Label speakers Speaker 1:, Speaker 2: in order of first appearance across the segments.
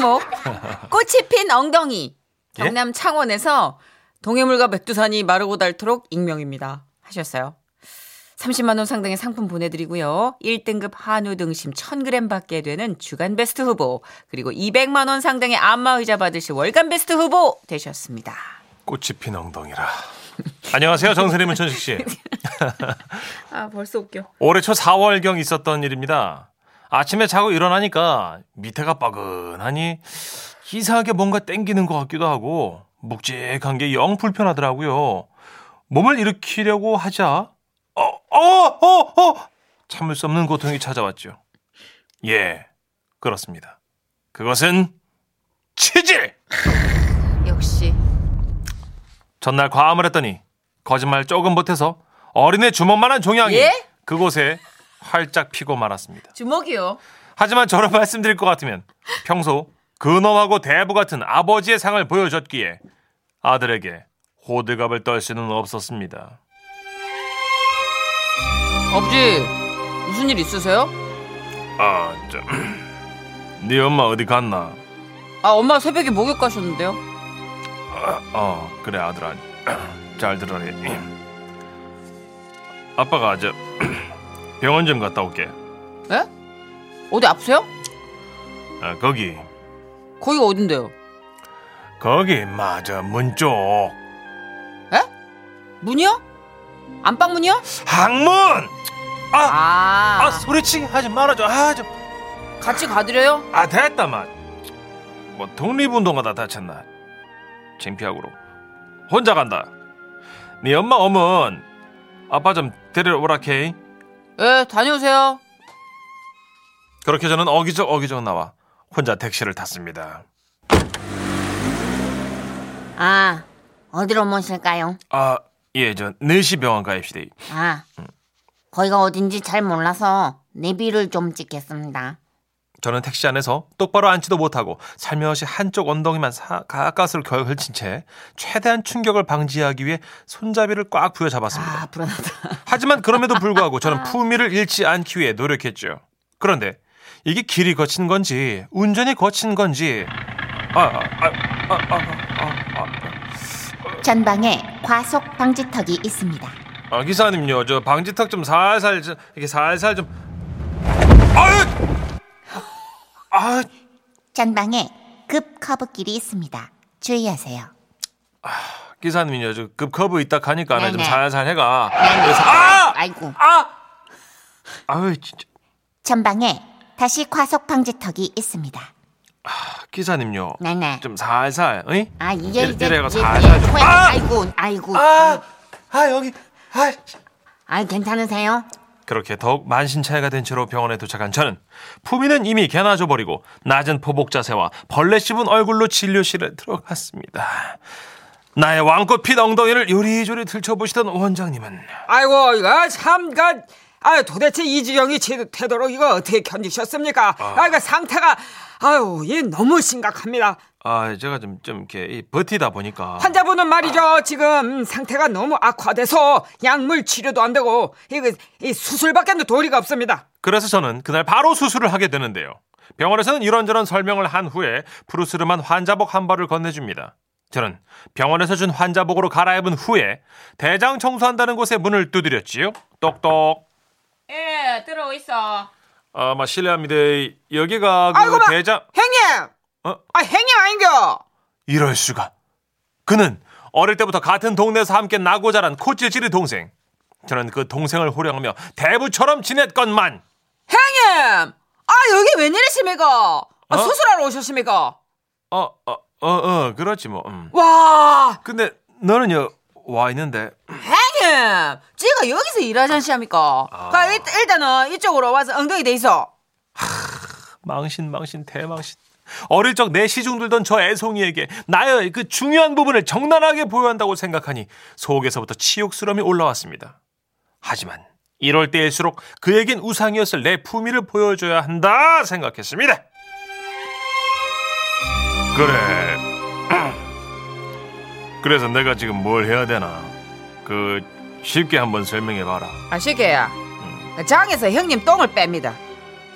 Speaker 1: 제목 꽃이 핀 엉덩이 경남 창원에서 동해물과 백두산이 마르고 닳도록 익명입니다. 하셨어요. 30만 원 상당의 상품 보내드리고요. 1등급 한우 등심 1000g 받게 되는 주간 베스트 후보 그리고 200만 원 상당의 안마의자 받으실 월간 베스트 후보 되셨습니다.
Speaker 2: 꽃이 핀 엉덩이라. 안녕하세요. 정선희 문천식 씨.
Speaker 1: 아 벌써 웃겨.
Speaker 2: 올해 초 4월경 있었던 일입니다. 아침에 자고 일어나니까 밑에가 빠근하니 이상하게 뭔가 땡기는 것 같기도 하고 묵직한 게 영 불편하더라고요. 몸을 일으키려고 하자 어, 어, 어, 어! 참을 수 없는 고통이 찾아왔죠. 예, 그렇습니다. 그것은 치질!
Speaker 1: 역시
Speaker 2: 전날 과음을 했더니 거짓말 조금 못해서 어린애 주먹만한 종양이
Speaker 1: 예?
Speaker 2: 그곳에 활짝 피고 말았습니다.
Speaker 1: 주먹이요.
Speaker 2: 하지만 저런 말씀드릴 것 같으면 평소 근엄하고 대부 같은 아버지의 상을 보여줬기에 아들에게 호들갑을 떨 수는 없었습니다.
Speaker 1: 아버지 무슨 일 있으세요?
Speaker 2: 아, 저, 네 엄마 어디 갔나?
Speaker 1: 아 엄마 새벽에 목욕 가셨는데요.
Speaker 2: 아, 어, 그래 아들아, 잘 들어라. 아빠가 저 병원 좀 갔다 올게.
Speaker 1: 예? 어디 아프세요?
Speaker 2: 아, 거기,
Speaker 1: 거기가 어딘데요?
Speaker 2: 거기 맞아 문 쪽.
Speaker 1: 에? 문이요? 안방 문이요?
Speaker 2: 항문. 아,
Speaker 1: 아,
Speaker 2: 아 소리치기 하지 말아줘. 아, 좀,
Speaker 1: 같이 가드려요?
Speaker 2: 아 됐다 만. 뭐 독립운동하다 다쳤나? 창피하고로. 혼자 간다. 네 엄마 어문 아빠 좀 데리러 오라 케.
Speaker 1: 예, 다녀오세요.
Speaker 2: 그렇게 저는 어기적 어기적 나와 혼자 택시를 탔습니다.
Speaker 3: 아, 어디로 모실까요?
Speaker 2: 아, 예, 저 4시 병원 가입시다.
Speaker 3: 아, 거기가 어딘지 잘 몰라서 내비를 좀 찍겠습니다.
Speaker 2: 저는 택시 안에서 똑바로 앉지도 못하고 살며시 한쪽 엉덩이만 결 걸친 채 최대한 충격을 방지하기 위해 손잡이를 꽉 부여잡았습니다.
Speaker 1: 아, 불안하다.
Speaker 2: 하지만 그럼에도 불구하고 저는 품위를 잃지 않기 위해 노력했죠. 그런데 이게 길이 거친 건지 운전이 거친 건지 아, 아, 아, 아, 아, 아, 아,
Speaker 3: 전방에 과속 방지턱이 있습니다.
Speaker 2: 아, 기사님요, 저 방지턱 좀 살살 좀, 이렇게 살살 좀. 아유, 아,
Speaker 3: 전방에 급 커브길이 있습니다. 주의하세요.
Speaker 2: 기사님요, 저급 커브 있다 가니까 좀
Speaker 3: 네네.
Speaker 2: 살살 해가.
Speaker 3: 네네.
Speaker 2: 그래서 아,
Speaker 3: 아이고.
Speaker 2: 아, 아유, 진짜.
Speaker 3: 전방에 다시 과속 방지턱이 있습니다.
Speaker 2: 기사님요,
Speaker 3: 네네.
Speaker 2: 좀 살살, 응?
Speaker 3: 아 이게 이제
Speaker 2: 이래가
Speaker 3: 이제-
Speaker 2: 살살 좀.
Speaker 3: 왜-
Speaker 2: 아!
Speaker 3: 아이고 아이고.
Speaker 2: 아, 아 여기, 아.
Speaker 3: 아 괜찮으세요?
Speaker 2: 그렇게 더욱 만신 차이가 된 채로 병원에 도착한 저는 품위는 이미 개나 줘버리고 낮은 포복 자세와 벌레 씹은 얼굴로 진료실에 들어갔습니다. 나의 왕꽃 핏 엉덩이를 요리조리 들춰보시던 원장님은
Speaker 4: 아이고 이거 참 그, 아 도대체 이 지경이 치- 되도록 이거 어떻게 견디셨습니까? 아 이거 상태가 아유 이 너무 심각합니다.
Speaker 2: 아 제가 좀 좀 이렇게 이 버티다 보니까
Speaker 4: 환자분은 말이죠 지금 상태가 너무 악화돼서 약물 치료도 안 되고 이거 이 수술밖에는 도리가 없습니다.
Speaker 2: 그래서 저는 그날 바로 수술을 하게 되는데요. 병원에서는 이런저런 설명을 한 후에 푸르스름한 환자복 한 벌을 건네줍니다. 저는 병원에서 준 환자복으로 갈아입은 후에 대장 청소한다는 곳에 문을 두드렸지요. 똑똑.
Speaker 1: 예, 들어오 있어.
Speaker 2: 아, 마 실례합니다. 여기가 그
Speaker 4: 아이고 마
Speaker 2: 대장
Speaker 4: 형님,
Speaker 2: 어?
Speaker 4: 아 형님 아닌겨?
Speaker 2: 이럴 수가. 그는 어릴 때부터 같은 동네에서 함께 나고 자란 코찔찔이 동생. 저는 그 동생을 호령하며 대부처럼 지냈건만.
Speaker 4: 형님, 아 여기 웬일이십니까? 아,
Speaker 2: 어?
Speaker 4: 수술하러 오셨습니까?
Speaker 2: 어, 어, 어, 어, 그렇지 뭐. 음.
Speaker 4: 와,
Speaker 2: 근데 너는요 와 있는데.
Speaker 4: 형님, 지가 여기서 일하자시 합니까? 그 일, 일단은 이쪽으로 와서 엉덩이 대 있어.
Speaker 2: 망신 망신 대망신. 어릴 적 내 시중 들던 저 애송이에게 나의 그 중요한 부분을 정난하게 보여한다고 생각하니 속에서부터 치욕스러움이 올라왔습니다. 하지만 이럴 때일수록 그에겐 우상이었을 내 품위를 보여줘야 한다 생각했습니다. 그래. 그래서 내가 지금 뭘 해야 되나? 그 쉽게 한번 설명해 봐라.
Speaker 4: 아, 쉽게야. 장에서 형님 똥을 뺍니다.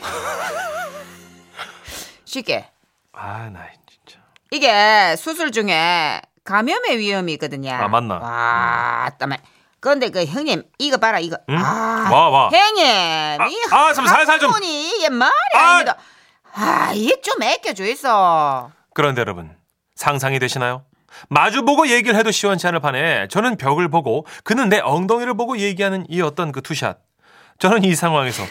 Speaker 4: 쉽게.
Speaker 2: 아, 나 진짜.
Speaker 1: 이게 수술 중에 감염의 위험이 있거든요.
Speaker 2: 아, 맞나?
Speaker 1: 와, 따만. 그런데 그 형님 이거 봐라 이거.
Speaker 2: 응?
Speaker 1: 아,
Speaker 2: 와, 와.
Speaker 1: 형님 이
Speaker 2: 아, 좀 살살 좀.
Speaker 1: 이게 말이
Speaker 2: 아.
Speaker 1: 아닙니다. 아, 이게 좀 애껴줘 있어.
Speaker 2: 그런데 여러분, 상상이 되시나요? 마주보고 얘기를 해도 시원치 않을 판에 저는 벽을 보고 그는 내 엉덩이를 보고 얘기하는 이 어떤 그 투샷. 저는 이 상황에서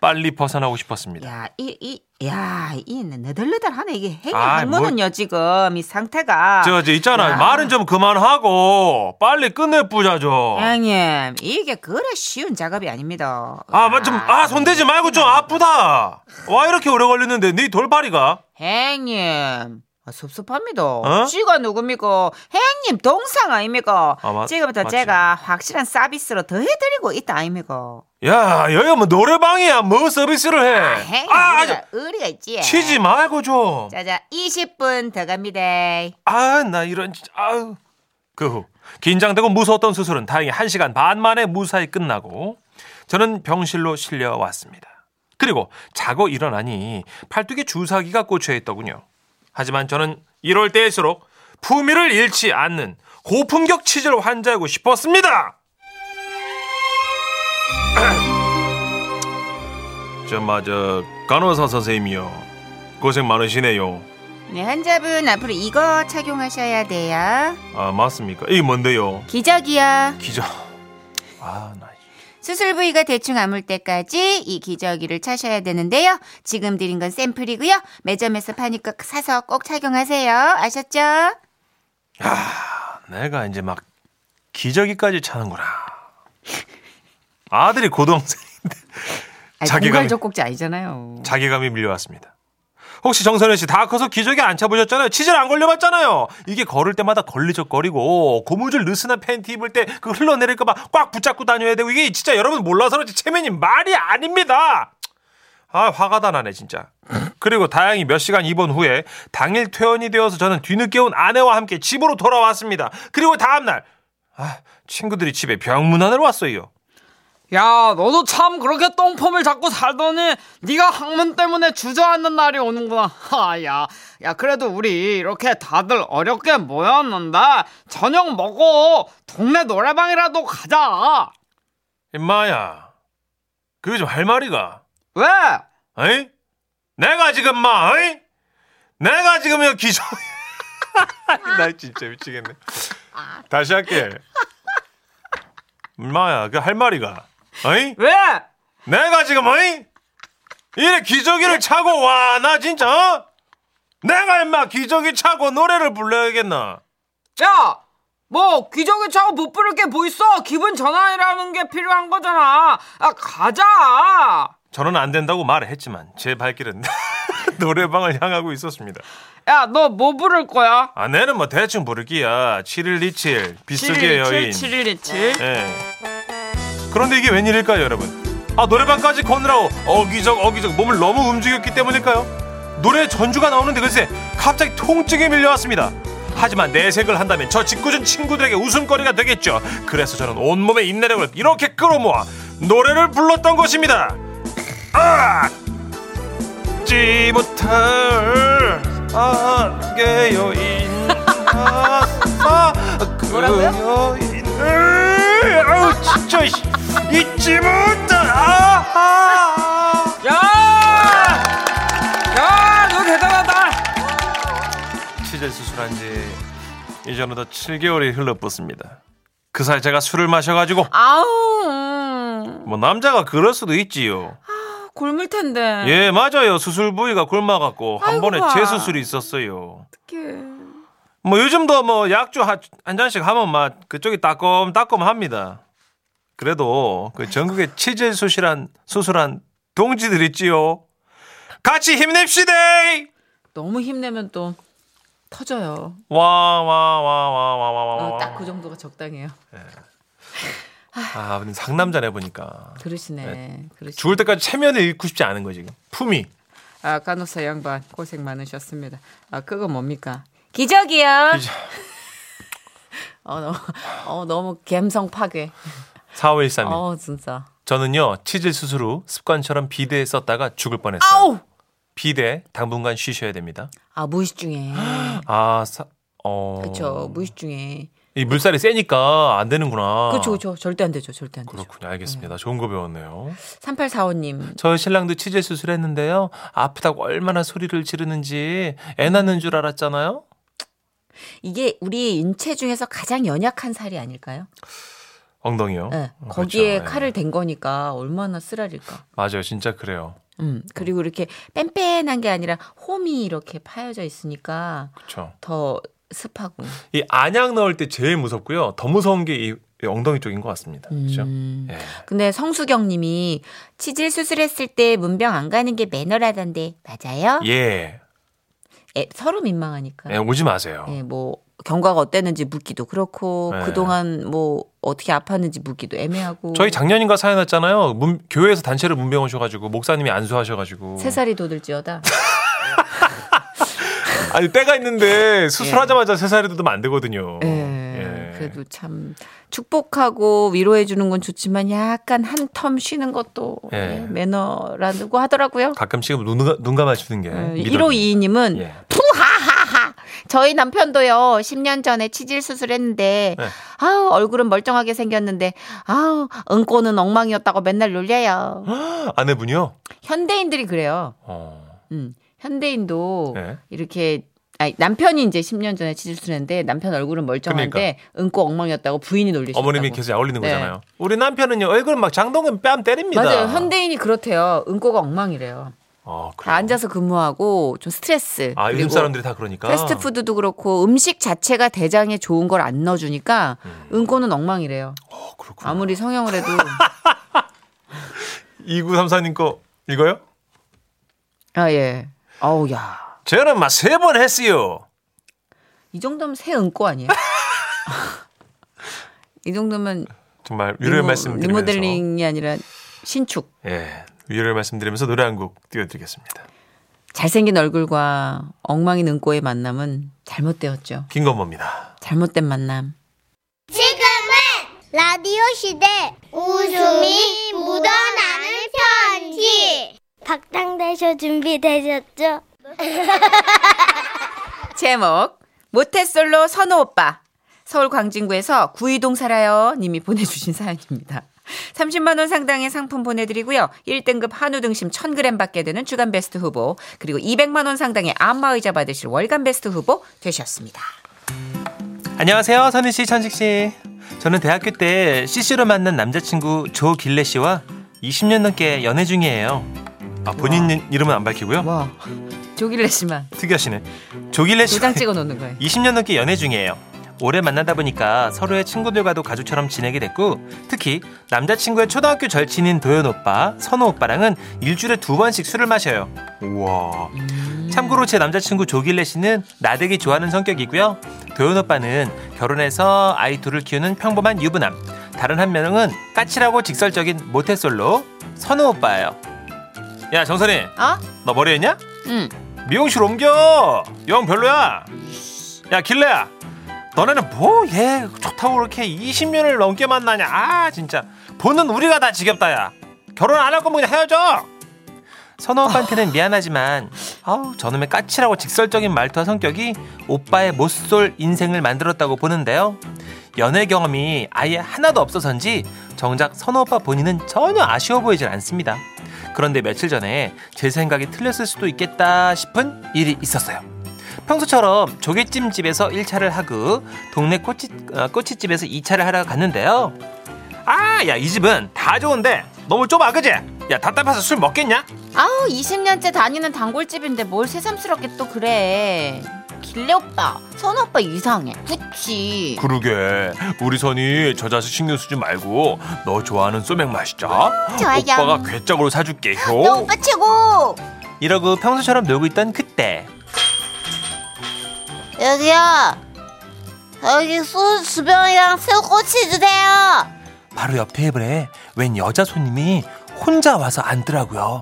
Speaker 2: 빨리 벗어나고 싶었습니다.
Speaker 1: 야, 이, 이, 야, 이 너덜너덜하네 이게 형님
Speaker 2: 아,
Speaker 1: 항문은요 지금 이 상태가.
Speaker 2: 저, 저 있잖아.
Speaker 1: 야.
Speaker 2: 말은 좀 그만하고 빨리 끝내보자죠.
Speaker 1: 형님 이게 그래 쉬운 작업이 아닙니다.
Speaker 2: 아, 마- 좀, 아, 손대지 말고 좀 아프다. 와, 이렇게 오래 걸렸는데, 네 돌발이가?
Speaker 1: 형님. 아, 섭섭합니다.
Speaker 2: 어?
Speaker 1: 쥐가 누굽니까? 형님 동상 아닙니까?
Speaker 2: 아, 맞-
Speaker 1: 지금부터
Speaker 2: 맞지.
Speaker 1: 제가 확실한 서비스로 더 해드리고 있다 아닙니까?
Speaker 2: 야, 여기 뭐 노래방이야. 뭐 서비스를
Speaker 1: 아,
Speaker 2: 해.
Speaker 1: 형님
Speaker 2: 아,
Speaker 1: 우리가
Speaker 2: 아,
Speaker 1: 의리가 있지.
Speaker 2: 치지 말고 좀.
Speaker 1: 자자 20분 더 갑니다.
Speaker 2: 아, 나 이런, 아유. 그 후, 긴장되고 무서웠던 수술은 다행히 1시간 반 만에 무사히 끝나고, 저는 병실로 실려왔습니다. 그리고 자고 일어나니 팔뚝에 주사기가 꽂혀 있더군요. 하지만 저는 이럴 때일수록 품위를 잃지 않는 고품격 치질 환자이고 싶었습니다. 저, 맞아, 간호사 선생님이요. 고생 많으시네요.
Speaker 1: 네 환자분 앞으로 이거 착용하셔야 돼요.
Speaker 2: 아, 맞습니까? 이게 뭔데요?
Speaker 1: 기저귀요.
Speaker 2: 기저. 아, 나.
Speaker 1: 수술 부위가 대충 아물 때까지 이 기저귀를 차셔야 되는데요. 지금 드린 건 샘플이고요. 매점에서 파니까 사서 꼭 착용하세요. 아셨죠?
Speaker 2: 내가 이제 막 기저귀까지 차는구나. 아들이 고등학생인데
Speaker 1: 아니,
Speaker 2: 자기가-
Speaker 1: 공갈 젖꼭지 아니잖아요.
Speaker 2: 자괴감이 밀려왔습니다. 혹시 정선혜 씨다 커서 기저귀 안 차보셨잖아요. 치질 안 걸려봤잖아요. 이게 걸을 때마다 걸리적거리고 고무줄 느슨한 팬티 입을 때 그 흘러내릴까봐 꽉 붙잡고 다녀야 되고 이게 진짜 여러분 몰라서 그렇지 체면이 말이 아닙니다. 아 화가 다 나네 진짜. 그리고 다행히 몇 시간 입원 후에 당일 퇴원이 되어서 저는 뒤늦게 온 아내와 함께 집으로 돌아왔습니다. 그리고 다음날 아, 친구들이 집에 병문안을 왔어요.
Speaker 4: 야, 너도 참 그렇게 똥폼을 잡고 살더니 네가 학문 때문에 주저앉는 날이 오는구나. 하, 야, 야, 그래도 우리 이렇게 다들 어렵게 모였는데 저녁 먹고 동네 노래방이라도 가자.
Speaker 2: 임마야, 그게 좀 할 말이가?
Speaker 4: 왜?
Speaker 2: 어이? 내가 지금 막, 어이? 내가 지금 여기 기저. 나 진짜 미치겠네. 다시 할게. 임마야, 그 할 말이가? 어이?
Speaker 4: 왜?
Speaker 2: 내가 지금, 어이? 이래 기저귀를 차고 와, 나 진짜, 어? 내가 임마 기저귀 차고 노래를 불러야겠나?
Speaker 4: 야, 뭐 기저귀 차고 못 부를 게 뭐 있어? 기분 전환이라는 게 필요한 거잖아. 아, 가자.
Speaker 2: 저는 안 된다고 말을 했지만, 제 발길은 노래방을 향하고 있었습니다.
Speaker 4: 야, 너 뭐 부를 거야?
Speaker 2: 아, 내는 뭐 대충 부르기야. 7127, 빗속의 여인.
Speaker 4: 7127.
Speaker 2: 예. 그런데 이게 웬일일까요, 여러분? 아, 노래방까지 걷느라고 어기적 어기적 몸을 너무 움직였기 때문일까요? 노래 전주가 나오는데 글쎄 갑자기 통증이 밀려왔습니다. 하지만 내색을 한다면 저 짓궂은 친구들에게 웃음거리가 되겠죠. 그래서 저는 온몸의 인내력을 이렇게 끌어모아 노래를 불렀던 것입니다. 아! 지 못할 아게 여인 아싸
Speaker 1: 뭐라고요?
Speaker 2: 그 여인을 아우 진짜 씨, 잊지 못할 아하
Speaker 4: 야! 야, 너 대단하다.
Speaker 2: 치질 수술한 지 이전부터 7개월이 흘러붙습니다. 그 사이 제가 술을 마셔가지고
Speaker 1: 아우 음,
Speaker 2: 뭐 남자가 그럴 수도 있지요.
Speaker 1: 굶을 텐데.
Speaker 2: 예 맞아요 수술 부위가 굶어갖고 한 번에
Speaker 1: 봐.
Speaker 2: 재수술이 있었어요.
Speaker 1: 어떡해.
Speaker 2: 뭐 요즘도 뭐 약주 한, 한 잔씩 하면 막 그쪽이 따끔따끔합니다. 그래도 그 전국에 치질 수술한 수술한 동지들 있지요. 같이 힘냅시다.
Speaker 1: 너무 힘내면 또 터져요.
Speaker 2: 와 와 와 와 와 와 와.
Speaker 1: 어, 딱그 정도가 적당해요.
Speaker 2: 아, 근데 상남자네 보니까
Speaker 1: 그러시네. 그러시네.
Speaker 2: 죽을 때까지 체면을 잃고 싶지 않은 거 지금. 품위.
Speaker 1: 아, 간호사 양반 고생 많으셨습니다. 아, 그거 뭡니까? 기적이요.
Speaker 2: 기적.
Speaker 1: 어, 너무, 어, 너무 감성 파괴.
Speaker 2: 4513님.
Speaker 1: 어, 진짜.
Speaker 2: 저는요 치질 수술 후 습관처럼 비데에 썼다가 죽을 뻔했어요.
Speaker 1: 아우!
Speaker 2: 비대 당분간 쉬셔야 됩니다.
Speaker 1: 아 무의식 중에.
Speaker 2: 아, 사, 어.
Speaker 1: 그렇죠. 무의식 중에.
Speaker 2: 이 물살이 세니까 안 되는구나.
Speaker 1: 그렇죠, 그렇죠. 절대 안 되죠. 절대 안 되죠.
Speaker 2: 그렇군요. 알겠습니다. 좋은 거 배웠네요.
Speaker 1: 3845님.
Speaker 2: 저 신랑도 치질 수술했는데요. 아프다고 얼마나 소리를 지르는지 애 낳는 줄 알았잖아요.
Speaker 1: 이게 우리 인체 중에서 가장 연약한 살이 아닐까요?
Speaker 2: 엉덩이요.
Speaker 1: 네.
Speaker 2: 어,
Speaker 1: 거기에
Speaker 2: 그렇죠.
Speaker 1: 칼을
Speaker 2: 예.
Speaker 1: 댄 거니까 얼마나 쓰라릴까.
Speaker 2: 맞아요. 진짜 그래요.
Speaker 1: 음. 그리고 이렇게 뺀뺀한 게 아니라 홈이 이렇게 파여져 있으니까
Speaker 2: 그렇죠.
Speaker 1: 더 습하고.
Speaker 2: 이 안약 넣을 때 제일 무섭고요. 더 무서운 게 이 엉덩이 쪽인 것 같습니다. 그렇죠?
Speaker 1: 음.
Speaker 2: 예.
Speaker 1: 근데 성수경 님이 치질 수술했을 때 문병 안 가는 게 매너라던데 맞아요?
Speaker 2: 예.
Speaker 1: 에, 서로 민망하니까.
Speaker 2: 예, 오지 마세요.
Speaker 1: 예, 뭐 경과가 어땠는지 묻기도 그렇고
Speaker 2: 네.
Speaker 1: 그동안 뭐 어떻게 아팠는지 묻기도 애매하고
Speaker 2: 저희 작년인가 사연 왔잖아요. 문- 교회에서 단체로 문병 오셔가지고 목사님이 안수하셔가지고
Speaker 1: 세 살이 돋을지어다.
Speaker 2: 아니 때가 있는데 수술하자마자 세 살이 돋으면 안 되거든요.
Speaker 1: 예.
Speaker 2: 예.
Speaker 1: 그래도 참 축복하고 위로해 주는 건 좋지만 약간 한 텀 쉬는 것도
Speaker 2: 예.
Speaker 1: 예, 매너라고 하더라고요.
Speaker 2: 가끔씩 눈, 눈 감아주는 게.
Speaker 1: 예,
Speaker 2: 믿어요.
Speaker 1: 1522님은
Speaker 2: 예.
Speaker 1: 푸하하하 저희 남편도요 10년 전에 치질 수술했는데
Speaker 2: 네.
Speaker 1: 아우 얼굴은 멀쩡하게 생겼는데 아우 은꼬는 엉망이었다고 맨날 놀려요.
Speaker 2: 아내분이요?
Speaker 1: 현대인들이 그래요.
Speaker 2: 어.
Speaker 1: 음, 현대인도
Speaker 2: 네.
Speaker 1: 이렇게 아니, 남편이 이제 10년 전에 치질수했는데 남편 얼굴은 멀쩡한데 은꼬 엉망이었다고 부인이 놀리셨다고.
Speaker 2: 그러니까. 어머님이 계속 약올리는
Speaker 1: 네.
Speaker 2: 거잖아요. 우리 남편은요 얼굴 막 장동건 뺨 때립니다.
Speaker 1: 맞아요. 현대인이 그렇대요. 은꼬가 엉망이래요.
Speaker 2: 어,
Speaker 1: 다? 앉아서 근무하고 좀 스트레스.
Speaker 2: 아 요즘 사람들이 다 그러니까.
Speaker 1: 패스트푸드도 그렇고 음식 자체가 대장에 좋은 걸 안 넣어주니까 은꼬는 엉망이래요.
Speaker 2: 어, 그렇구나.
Speaker 1: 아무리 성형을 해도
Speaker 2: 2934님 거 이거요?
Speaker 1: 아 예. 아우 야.
Speaker 2: 저는 막 세 번 했어요.
Speaker 1: 이 정도면 새 은꼬 아니에요? 이 정도면
Speaker 2: 정말 위로의
Speaker 1: 리모-
Speaker 2: 말씀 드리면서
Speaker 1: 리모델링이 아니라 신축.
Speaker 2: 예 위로의 말씀 드리면서 노래 한 곡 띄워드리겠습니다.
Speaker 1: 잘생긴 얼굴과 엉망인 은꼬의 만남은 잘못되었죠.
Speaker 2: 김건모입니다.
Speaker 1: 잘못된 만남.
Speaker 5: 지금은 라디오 시대 웃음이 묻어나는 편지 박장대쇼 준비되셨죠?
Speaker 1: 제목 모태솔로 선우 오빠 서울 광진구에서 구이동 살아요 님이 보내주신 사연입니다. 30만 원 상당의 상품 보내드리고요. 1등급 한우 등심 1000g 받게 되는 주간 베스트 후보 그리고 200만 원 상당의 안마의자 받으실 월간 베스트 후보 되셨습니다.
Speaker 2: 안녕하세요, 선희 씨, 천식 씨. 저는 대학교 때 CC로 만난 남자친구 조길래 씨와 20년 넘게 연애 중이에요. 아, 본인 이름은 안 밝히고요.
Speaker 1: 와 조길래 씨만
Speaker 2: 특이하시네. 조길래 씨.
Speaker 1: 도장 찍어 놓는 거예요.
Speaker 2: 20년 넘게 연애 중이에요. 오래 만나다 보니까 서로의 친구들과도 가족처럼 지내게 됐고 특히 남자친구의 초등학교 절친인 도현 오빠, 선호 오빠랑은 일주일에 두 번씩 술을 마셔요. 우와. 참고로 제 남자친구 조길래 씨는 나대기 좋아하는 성격이고요. 도현 오빠는 결혼해서 아이 둘을 키우는 평범한 유부남. 다른 한 명은 까칠하고 직설적인 모태솔로 선호 오빠예요. 야 정선이,
Speaker 1: 어?
Speaker 2: 너 머리 했냐?
Speaker 1: 응.
Speaker 2: 미용실 옮겨. 영 별로야. 야 길래야. 너네는 뭐 얘 좋다고 그렇게 20년을 넘게 만나냐? 아 진짜 보는 우리가 다 지겹다 야. 결혼 안 할 거면 그냥 헤어져. 선호 오빠한테는 미안하지만 아우 저놈의 까칠하고 직설적인 말투와 성격이 오빠의 못 쏠 인생을 만들었다고 보는데요. 연애 경험이 아예 하나도 없어서인지 정작 선호 오빠 본인은 전혀 아쉬워 보이질 않습니다. 그런데 며칠 전에 제 생각이 틀렸을 수도 있겠다 싶은 일이 있었어요. 평소처럼 조개찜 집에서 1차를 하고 동네 꼬치, 어, 꼬치집에서 2차를 하러 갔는데요. 아, 야, 이 집은 다 좋은데 너무 좁아, 그지? 야, 답답해서 술 먹겠냐?
Speaker 1: 아우 20년째 다니는 단골집인데 뭘 새삼스럽게 또 그래. 길래 오빠, 선우 오빠 이상해. 그치?
Speaker 2: 그러게, 우리 선이 저 자식 신경 쓰지 말고 너 좋아하는 소맥 마시자.
Speaker 1: 좋아요.
Speaker 2: 오빠가 괴짝으로 사줄게, 효.
Speaker 1: 너 오빠 최고!
Speaker 2: 이러고 평소처럼 놀고 있던 그때
Speaker 3: 여기요. 여기 소주 두 병이랑 새우꼬치 주세요.
Speaker 2: 바로 옆 테이블에 웬 여자 손님이 혼자 와서 앉더라고요.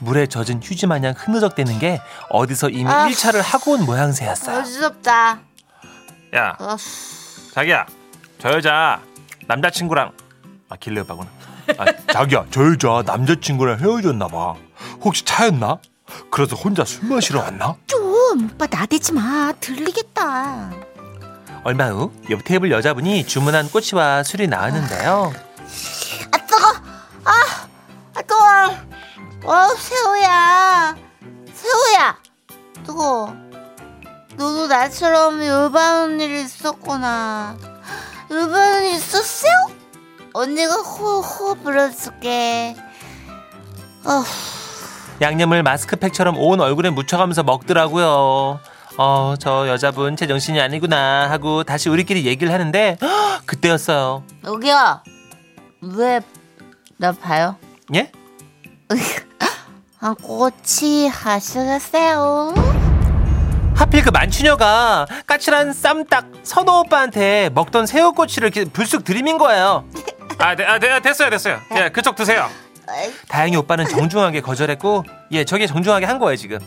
Speaker 2: 물에 젖은 휴지 마냥 흐느적대는 게 어디서 이미
Speaker 3: 아.
Speaker 2: 1차를 하고 온 모양새였어요.
Speaker 3: 어지럽다.
Speaker 2: 야,
Speaker 3: 어,
Speaker 2: 자기야, 저 여자 남자친구랑 아 길래 오빠구나. 아, 자기야, 저 여자 남자친구랑 헤어졌나 봐. 혹시 차였나? 그래서 혼자 술 마시러 왔나?
Speaker 3: 좀 오빠 나대지 마. 들리겠다.
Speaker 2: 얼마 후 옆 테이블 여자분이 주문한 꼬치와 술이 나왔는데요.
Speaker 3: 아 뜨거. 아, 아 뜨거. 어 새우야. 새우야. 뜨거. 너도 나처럼 열받는 일 있었구나. 열받는 일 있었어요? 언니가 호호 불어줄게. 어.
Speaker 2: 양념을 마스크팩처럼 온 얼굴에 묻혀가면서 먹더라고요. 어, 저 여자분 제 정신이 아니구나 하고 다시 우리끼리 얘기를 하는데 헉, 그때였어요.
Speaker 3: 여기요. 왜 나 봐요?
Speaker 2: 예?
Speaker 3: 아, 꼬치 하시겠어요?
Speaker 2: 하필 그 만취녀가 까칠한 쌈딱 선호 오빠한테 먹던 새우꼬치를 이렇게 불쑥 들이민 거예요. 아, 네, 아, 네, 됐어요, 됐어요. 예, 그쪽 드세요. 다행히 오빠는 정중하게 거절했고, 예, 저게 정중하게 한 거예요, 지금.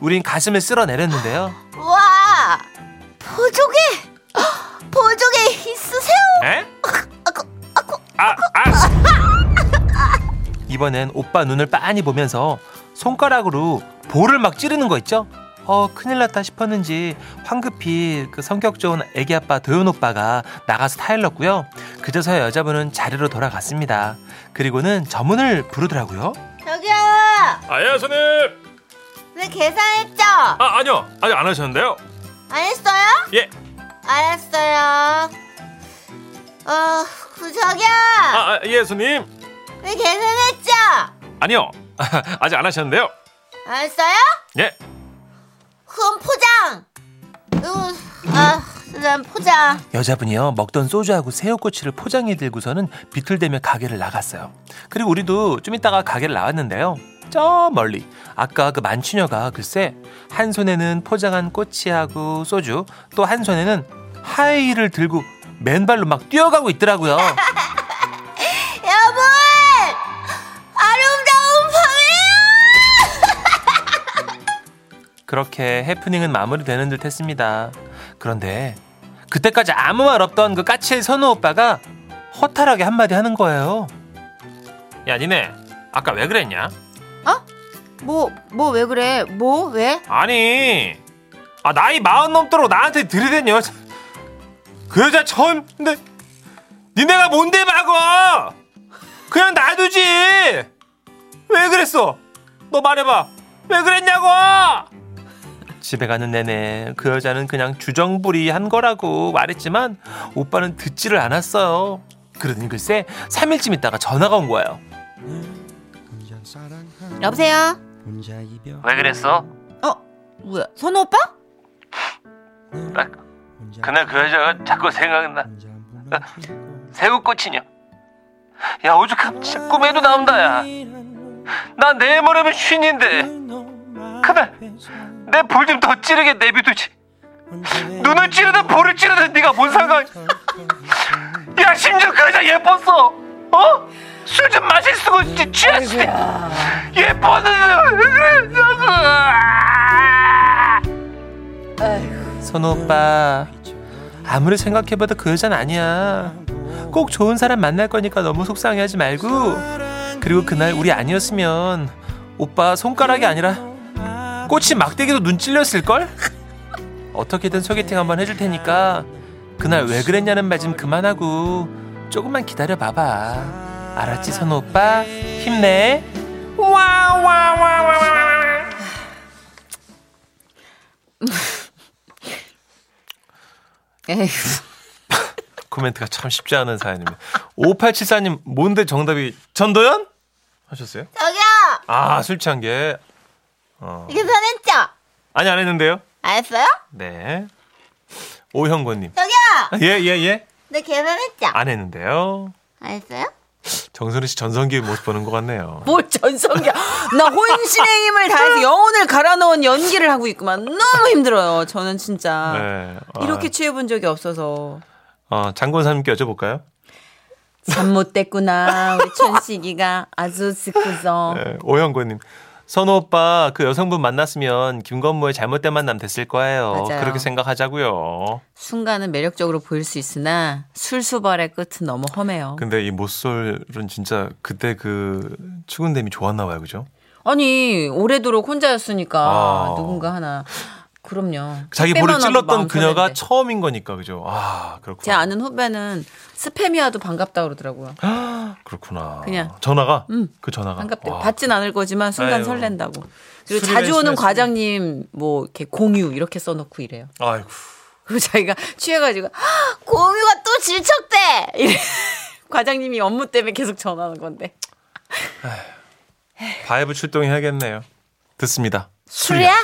Speaker 2: 우린 가슴을 쓸어내렸는데요.
Speaker 3: 와, 보조개, 보조개 있으세요?
Speaker 2: 에? 아, 아! 이번엔 오빠 눈을 빤히 보면서 손가락으로 볼을 막 찌르는 거 있죠? 어, 큰일 났다 싶었는지 황급히 그 성격 좋은 애기 아빠 도현 오빠가 나가서 타일렀고요. 그제서야 여자분은 자리로 돌아갔습니다. 그리고는 저문을 부르더라고요.
Speaker 3: 저기요,
Speaker 2: 아, 예, 손님!
Speaker 3: 왜 계산했죠?
Speaker 2: 아, 아니요. 아직 안 하셨는데요?
Speaker 3: 안 했어요?
Speaker 2: 예.
Speaker 3: 알았어요. 어, 그 저기요,
Speaker 2: 아, 예, 손님.
Speaker 3: 왜 계산했죠?
Speaker 2: 아니요. 아직 안 하셨는데요?
Speaker 3: 알았어요?
Speaker 2: 예.
Speaker 3: 그럼 포장. 아, 난 포장.
Speaker 2: 여자분이요 먹던 소주하고 새우꼬치를 포장해 들고서는 비틀대며 가게를 나갔어요. 그리고 우리도 좀 이따가 가게를 나왔는데요. 저 멀리 아까 그 만취녀가 글쎄 한 손에는 포장한 꼬치하고 소주 또 한 손에는 하이를 들고 맨발로 막 뛰어가고 있더라고요. 그렇게 해프닝은 마무리되는 듯 했습니다. 그런데 그때까지 아무 말 없던 그 까칠 선우 오빠가 허탈하게 한마디 하는 거예요. 야 니네 아까 왜 그랬냐?
Speaker 1: 뭐, 뭐 왜 그래? 뭐, 왜?
Speaker 2: 아니, 아 나이 마흔 넘도록 나한테 들이댄 여자, 그 여자 처음 근데 니네가 뭔데 막어? 그냥 놔두지. 왜 그랬어? 너 말해봐. 왜 그랬냐고? 집에 가는 내내 그 여자는 그냥 주정부리 한 거라고 말했지만 오빠는 듣지를 않았어요. 그러더니 글쎄 3일쯤 있다가 전화가 온 거예요.
Speaker 1: 여보세요?
Speaker 2: 왜 그랬어?
Speaker 1: 어, 뭐야? 선우 오빠?
Speaker 2: 그날 그 여자가 자꾸 생각나. 새우꽃이냐? 야 오죽하면 진짜 꿈에도 나온다 야. 나 내일 모레면 쉰인데 그날 내볼좀더 찌르게 내비두지. 눈을 찌르든 볼을 찌르든 네가 뭔 상관? 야 심지어 그 여자 예뻤어. 어? 술 좀 마실 수고 취했을 때 예뻤는데. 선우 오빠 아무리 생각해봐도 그 여자는 아니야. 꼭 좋은 사람 만날 거니까 너무 속상해하지 말고 그리고 그날 우리 아니었으면 오빠 손가락이 아니라 꽃이 막대기도 눈 찔렸을걸? 어떻게든 소개팅 한번 해줄 테니까 그날 왜 그랬냐는 말 좀 그만하고 조금만 기다려 봐봐. 알았지 선우 오빠? 힘내. 와와와와와.
Speaker 1: 에휴.
Speaker 2: 코멘트가 참 쉽지 않은 사연입니다. 5874님 뭔데 정답이 전도연? 하셨어요?
Speaker 3: 저기요,
Speaker 2: 아 술 취한 게
Speaker 3: 계산했죠?
Speaker 2: 아니 안 했는데요?
Speaker 3: 알았어요?
Speaker 2: 네. 오형권님
Speaker 3: 저기요,
Speaker 2: 예예 예.
Speaker 3: 네 계산했죠?
Speaker 2: 안 했는데요.
Speaker 3: 알았어요?
Speaker 2: 정선우 씨 전성기의 모습 보는 것 같네요.
Speaker 1: 뭘 전성기야. 나 혼신의 힘을 다해서 영혼을 갈아 넣은 연기를 하고 있구만. 너무 힘들어요. 저는 진짜.
Speaker 2: 네. 아,
Speaker 1: 이렇게 취해본 적이 없어서.
Speaker 2: 어, 장권사님께 여쭤볼까요?
Speaker 1: 잠 못 댔구나. 우리 천식이가 아주 스쿠서.
Speaker 2: 네, 오형권님. 선우 오빠 그 여성분 만났으면 김건모의 잘못된 만남 됐을 거예요.
Speaker 1: 맞아요.
Speaker 2: 그렇게 생각하자고요.
Speaker 1: 순간은 매력적으로 보일 수 있으나 술수발의 끝은 너무 험해요.
Speaker 2: 근데 이 모쏠은 진짜 그때 그 추근됨이 좋았나 봐요, 그죠?
Speaker 1: 아니 오래도록 혼자였으니까
Speaker 2: 아.
Speaker 1: 누군가 하나. 그럼요.
Speaker 2: 자기 볼을 찔렀던 그녀가
Speaker 1: 편한데.
Speaker 2: 처음인 거니까 그죠? 아 그렇구나.
Speaker 1: 제 아는 후배는 스팸이 와도 반갑다 그러더라고요.
Speaker 2: 그렇구나.
Speaker 1: 그냥.
Speaker 2: 전화가?
Speaker 1: 음.
Speaker 2: 그 전화가.
Speaker 1: 반갑대요.
Speaker 2: 와.
Speaker 1: 받진 않을 거지만 순간
Speaker 2: 아유.
Speaker 1: 설렌다고. 그리고 자주 오는. 과장님 뭐 이렇게 공유 이렇게 써놓고 이래요.
Speaker 2: 아이고.
Speaker 1: 그리고 자기가 취해가지고 "헉, 공유가 또 질척대. 이래. 과장님이 업무 때문에 계속 전화하는 건데.
Speaker 2: 바이브 출동해야겠네요. 듣습니다.
Speaker 1: 술이야?